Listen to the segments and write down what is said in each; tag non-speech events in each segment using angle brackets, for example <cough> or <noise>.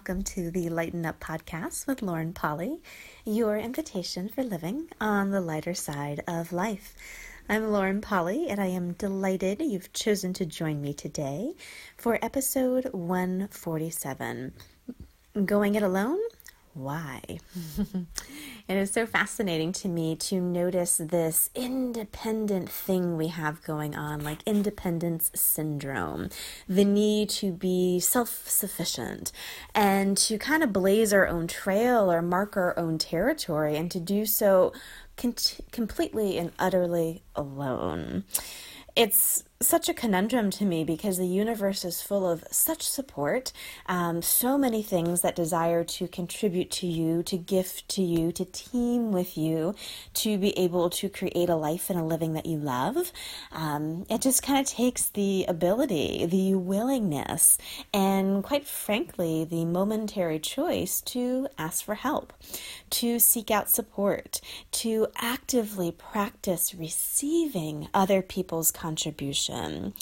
welcome to the Lighten Up podcast with Lauren Polly, your invitation for living on the lighter side of life. I'm Lauren Polly, and I am delighted you've chosen to join me today for episode 147 Going It Alone why. <laughs> it is so fascinating to me to notice this independent thing we have going on, like independence syndrome, the need to be self sufficient and to kind of blaze our own trail or mark our own territory, and to do so completely and utterly alone. It's such a conundrum to me because the universe is full of such support, um, so many things that desire to contribute to you, to gift to you, to team with you, to be able to create a life and a living that you love. Um, it just kind of takes the ability, the willingness, and quite frankly, the momentary choice to ask for help, to seek out support, to actively practice receiving other people's contributions contribution.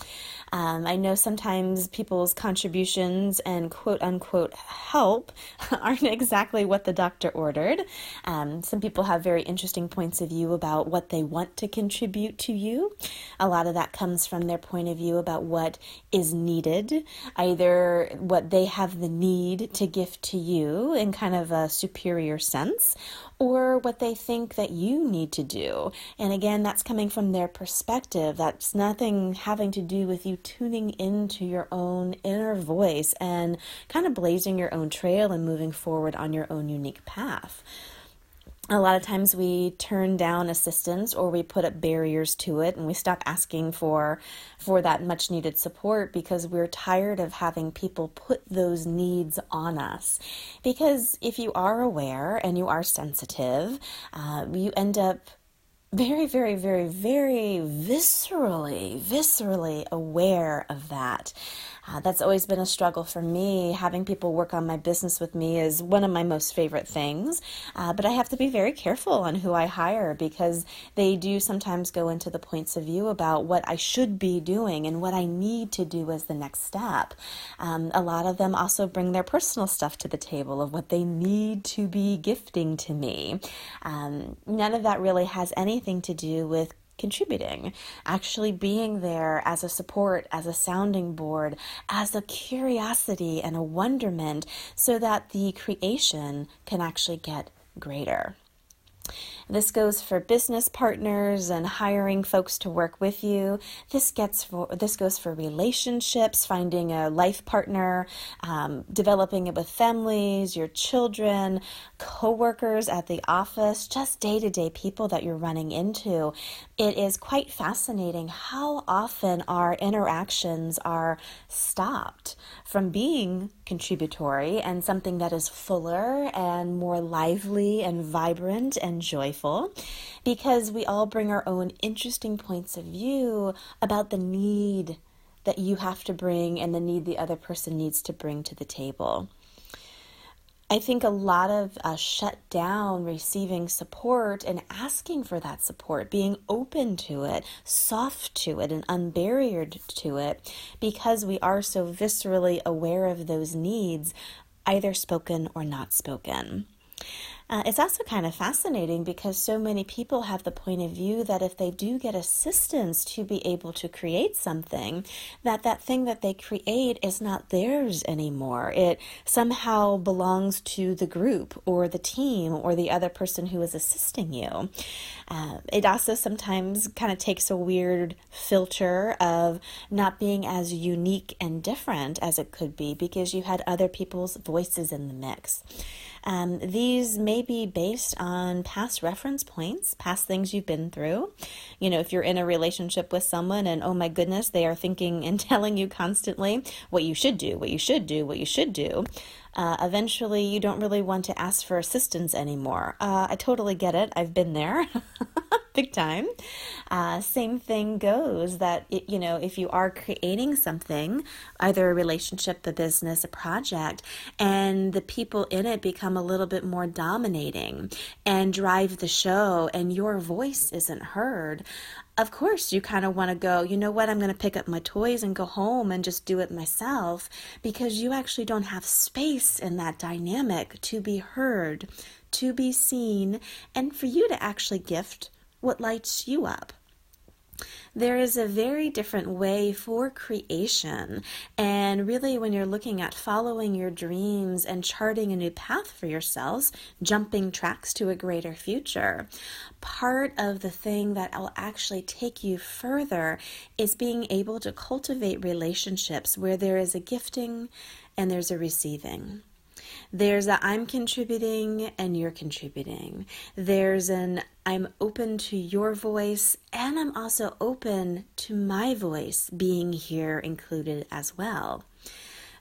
Um, I know sometimes people's contributions and quote unquote help <laughs> aren't exactly what the doctor ordered. Um, some people have very interesting points of view about what they want to contribute to you. A lot of that comes from their point of view about what is needed, either what they have the need to give to you in kind of a superior sense, or what they think that you need to do. And again, that's coming from their perspective. That's nothing having to do with you tuning into your own inner voice and kind of blazing your own trail and moving forward on your own unique path. A lot of times we turn down assistance or we put up barriers to it and we stop asking for for that much needed support because we're tired of having people put those needs on us. Because if you are aware and you are sensitive uh, you end up very, very, very, very viscerally, viscerally aware of that. Uh, that's always been a struggle for me. Having people work on my business with me is one of my most favorite things. Uh, but I have to be very careful on who I hire because they do sometimes go into the points of view about what I should be doing and what I need to do as the next step. Um, a lot of them also bring their personal stuff to the table of what they need to be gifting to me. Um, none of that really has anything to do with contributing, actually being there as a support, as a sounding board, as a curiosity and a wonderment, so that the creation can actually get greater. This goes for business partners and hiring folks to work with you. This gets for this goes for relationships, finding a life partner, um, developing it with families, your children, coworkers at the office, just day to day people that you're running into. It is quite fascinating how often our interactions are stopped from being contributory and something that is fuller and more lively and vibrant and joyful joyful because we all bring our own interesting points of view about the need that you have to bring and the need the other person needs to bring to the table. I think a lot of us shut down receiving support and asking for that support, being open to it, soft to it, and unbarriered to it because we are so viscerally aware of those needs, either spoken or not spoken. Uh, it's also kind of fascinating because so many people have the point of view that if they do get assistance to be able to create something, that that thing that they create is not theirs anymore. It somehow belongs to the group or the team or the other person who is assisting you. Uh, it also sometimes kind of takes a weird filter of not being as unique and different as it could be because you had other people's voices in the mix. Um, these may be based on past reference points, past things you've been through. You know, if you're in a relationship with someone and oh my goodness, they are thinking <laughs> and telling you constantly what you should do, what you should do, what you should do. Uh, eventually, you don't really want to ask for assistance anymore. Uh, I totally get it. I've been there. <laughs> big time. Uh, same thing goes that, it, you know, if you are creating something, either a relationship, a business, a project, and the people in it become a little bit more dominating and drive the show, and your voice isn't heard, of course, you kind of want to go, you know what, I'm going to pick up my toys and go home and just do it myself because you actually don't have space in that dynamic to be heard, to be seen, and for you to actually gift what lights you up. There is a very different way for creation. And really, when you're looking at following your dreams and charting a new path for yourselves, jumping tracks to a greater future, part of the thing that will actually take you further is being able to cultivate relationships where there is a gifting and there's a receiving. There's a I'm contributing and you're contributing. There's an I'm open to your voice and I'm also open to my voice being here included as well.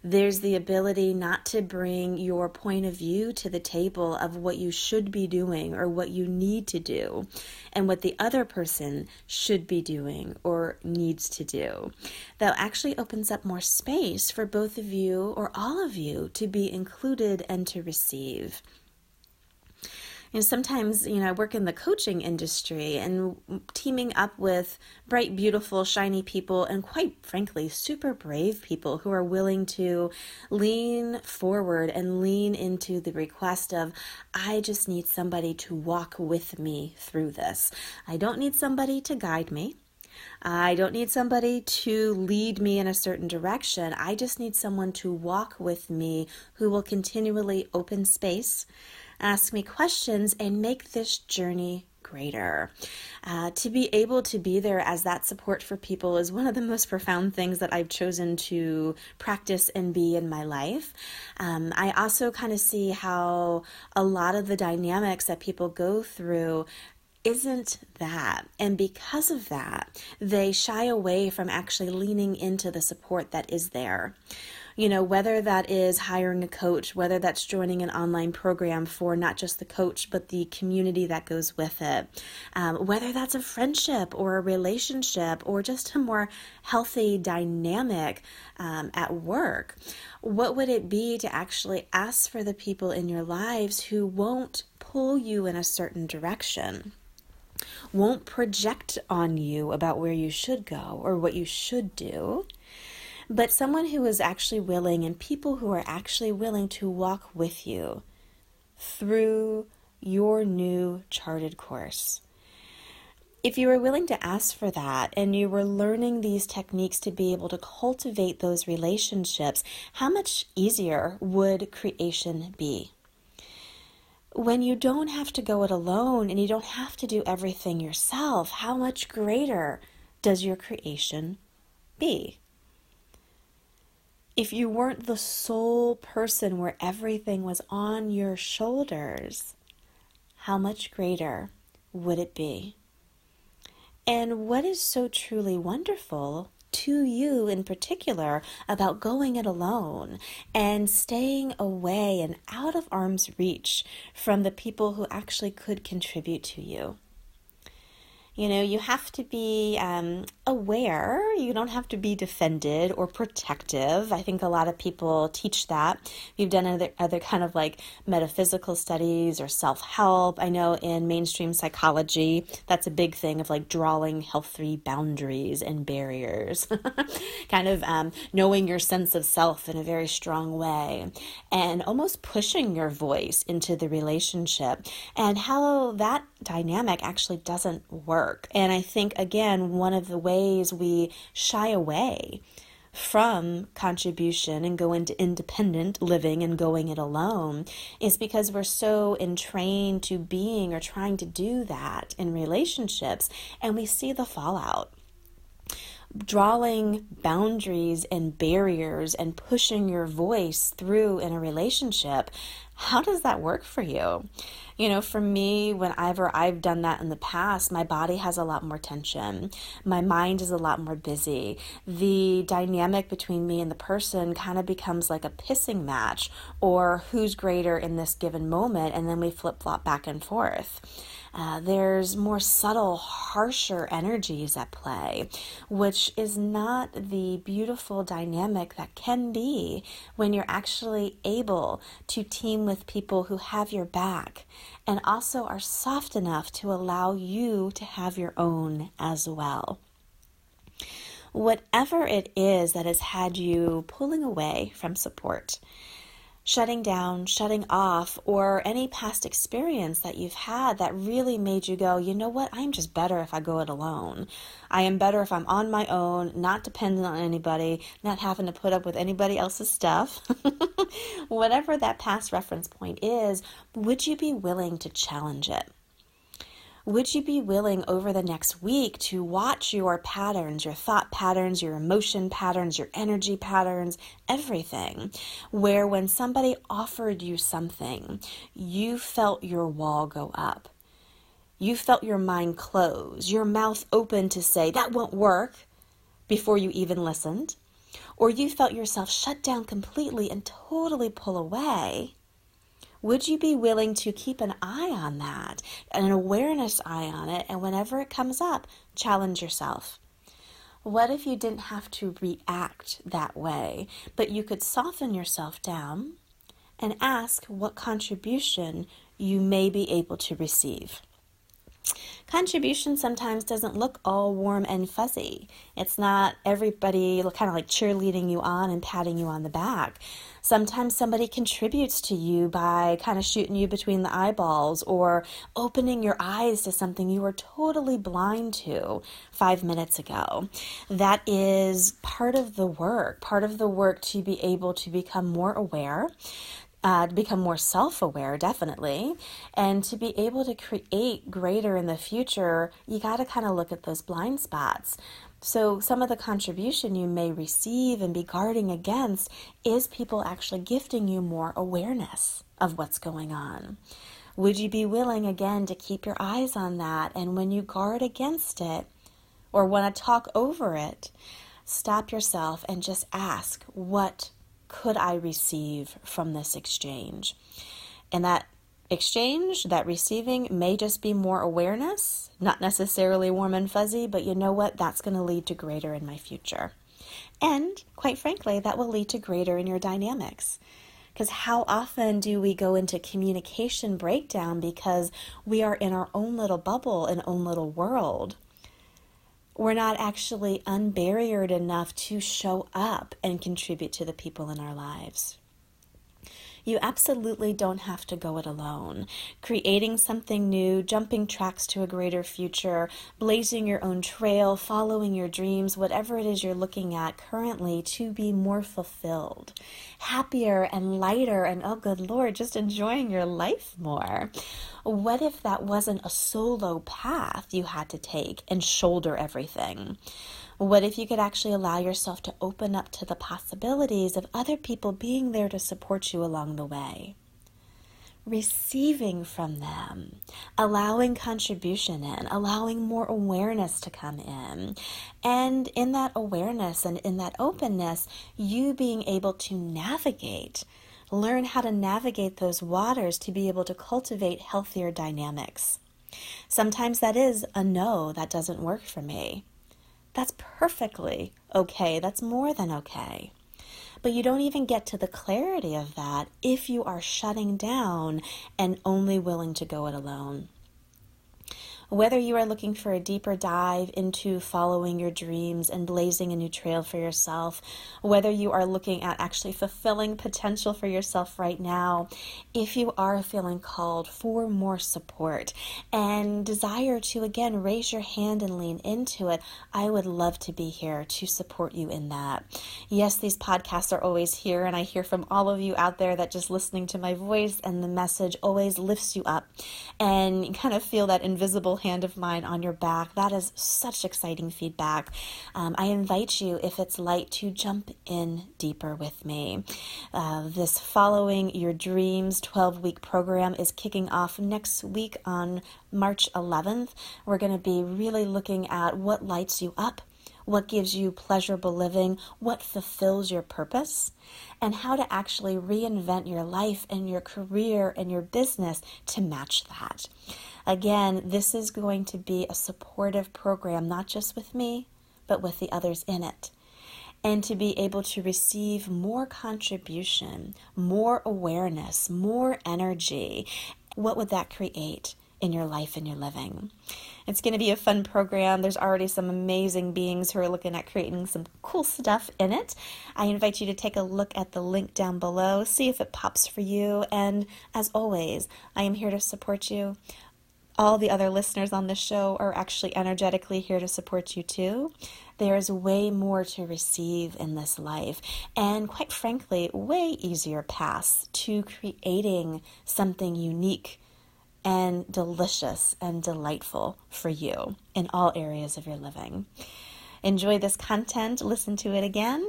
There's the ability not to bring your point of view to the table of what you should be doing or what you need to do and what the other person should be doing or needs to do. That actually opens up more space for both of you or all of you to be included and to receive you know, sometimes, you know, I work in the coaching industry and teaming up with bright, beautiful, shiny people and quite frankly, super brave people who are willing to lean forward and lean into the request of, I just need somebody to walk with me through this. I don't need somebody to guide me. I don't need somebody to lead me in a certain direction. I just need someone to walk with me who will continually open space ask me questions, and make this journey greater. Uh, to be able to be there as that support for people is one of the most profound things that I've chosen to practice and be in my life. Um, I also kind of see how a lot of the dynamics that people go through isn't that. And because of that, they shy away from actually leaning into the support that is there you know, whether that is hiring a coach, whether that's joining an online program for not just the coach, but the community that goes with it, um, whether that's a friendship or a relationship or just a more healthy dynamic um, at work. What would it be to actually ask for the people in your lives who won't pull you in a certain direction? won't project on you about where you should go or what you should do, but someone who is actually willing and people who are actually willing to walk with you through your new charted course. If you were willing to ask for that and you were learning these techniques to be able to cultivate those relationships, how much easier would creation be? When you don't have to go it alone and you don't have to do everything yourself, how much greater does your creation be? If you weren't the sole person where everything was on your shoulders, how much greater would it be? And what is so truly wonderful to you in particular about going it alone and staying away and out of arm's reach from the people who actually could contribute to you? You know, you have to be um, aware. You don't have to be defended or protective. I think a lot of people teach that. You've done other, other kind of like metaphysical studies or self help. I know in mainstream psychology, that's a big thing of like drawing healthy boundaries and barriers, <laughs> kind of um, knowing your sense of self in a very strong way and almost pushing your voice into the relationship and how that dynamic actually doesn't work work. And I think, again, one of the ways we shy away from contribution and go into independent living and going it alone is because we're so entrained to being or trying to do that in relationships and we see the fallout drawing boundaries and barriers and pushing your voice through in a relationship How does that work for you? You know, for me, whenever I've done that in the past, my body has a lot more tension. My mind is a lot more busy. The dynamic between me and the person kind of becomes like a pissing match or who's greater in this given moment, and then we flip flop back and forth. Uh, there's more subtle, harsher energies at play, which is not the beautiful dynamic that can be when you're actually able to team with people who have your back and also are soft enough to allow you to have your own as well. Whatever it is that has had you pulling away from support, shutting down, shutting off, or any past experience that you've had that really made you go, you know what, I'm just better if I go it alone. I am better if I'm on my own, not dependent on anybody, not having to put up with anybody else's stuff. <laughs> Whatever that past reference point is, would you be willing to challenge it? Would you be willing over the next week to watch your patterns, your thought patterns, your emotion patterns, your energy patterns, everything? Where when somebody offered you something, you felt your wall go up. You felt your mind close, your mouth open to say, that won't work, before you even listened. Or you felt yourself shut down completely and totally pull away would you be willing to keep an eye on that, an awareness eye on it, and whenever it comes up, challenge yourself? What if you didn't have to react that way, but you could soften yourself down and ask what contribution you may be able to receive? Contribution sometimes doesn't look all warm and fuzzy. It's not everybody kind of like cheerleading you on and patting you on the back. Sometimes somebody contributes to you by kind of shooting you between the eyeballs or opening your eyes to something you were totally blind to five minutes ago. That is part of the work, part of the work to be able to become more aware, uh, to become more self aware, definitely, and to be able to create greater in the future, you got to kind of look at those blind spots. So, some of the contribution you may receive and be guarding against is people actually gifting you more awareness of what's going on. Would you be willing again to keep your eyes on that? And when you guard against it or want to talk over it, stop yourself and just ask, What could I receive from this exchange? And that exchange, that receiving, may just be more awareness, not necessarily warm and fuzzy, but you know what? That's going to lead to greater in my future. And quite frankly, that will lead to greater in your dynamics. Because how often do we go into communication breakdown because we are in our own little bubble and own little world? We're not actually unbarriered enough to show up and contribute to the people in our lives. You absolutely don't have to go it alone. Creating something new, jumping tracks to a greater future, blazing your own trail, following your dreams, whatever it is you're looking at currently to be more fulfilled, happier and lighter, and oh, good Lord, just enjoying your life more. What if that wasn't a solo path you had to take and shoulder everything? What if you could actually allow yourself to open up to the possibilities of other people being there to support you along the way? Receiving from them, allowing contribution in, allowing more awareness to come in. And in that awareness and in that openness, you being able to navigate learn how to navigate those waters to be able to cultivate healthier dynamics. Sometimes that is a no, that doesn't work for me. That's perfectly okay. That's more than okay. But you don't even get to the clarity of that if you are shutting down and only willing to go it alone. Whether you are looking for a deeper dive into following your dreams and blazing a new trail for yourself, whether you are looking at actually fulfilling potential for yourself right now, if you are feeling called for more support and desire to again raise your hand and lean into it, I would love to be here to support you in that. Yes, these podcasts are always here, and I hear from all of you out there that just listening to my voice and the message always lifts you up and <laughs> kind of feel that invisible hand of mine on your back. That is such exciting feedback. Um, I invite you, if it's light, to jump in deeper with me. Uh, this Following Your Dreams 12 week program is kicking off next week on March 11th. We're going to be really looking at what lights you up what gives you pleasurable living, what fulfills your purpose, and how to actually reinvent your life and your career and your business to match that. Again, this is going to be a supportive program, not just with me, but with the others in it. And to be able to receive more contribution, more awareness, more energy, what would that create? In your life and your living. It's going to be a fun program. There's already some amazing beings who are looking at creating some cool stuff in it. I invite you to take a look at the link down below, see if it pops for you. And as always, I am here to support you. All the other listeners on this show are actually energetically here to support you too. There is way more to receive in this life, and quite frankly, way easier paths to creating something unique and delicious and delightful for you in all areas of your living. Enjoy this content, listen to it again.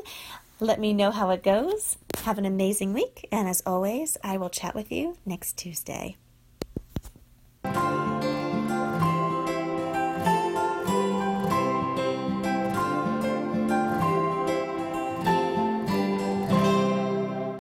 Let me know how it goes. Have an amazing week, and as always, I will chat with you next Tuesday.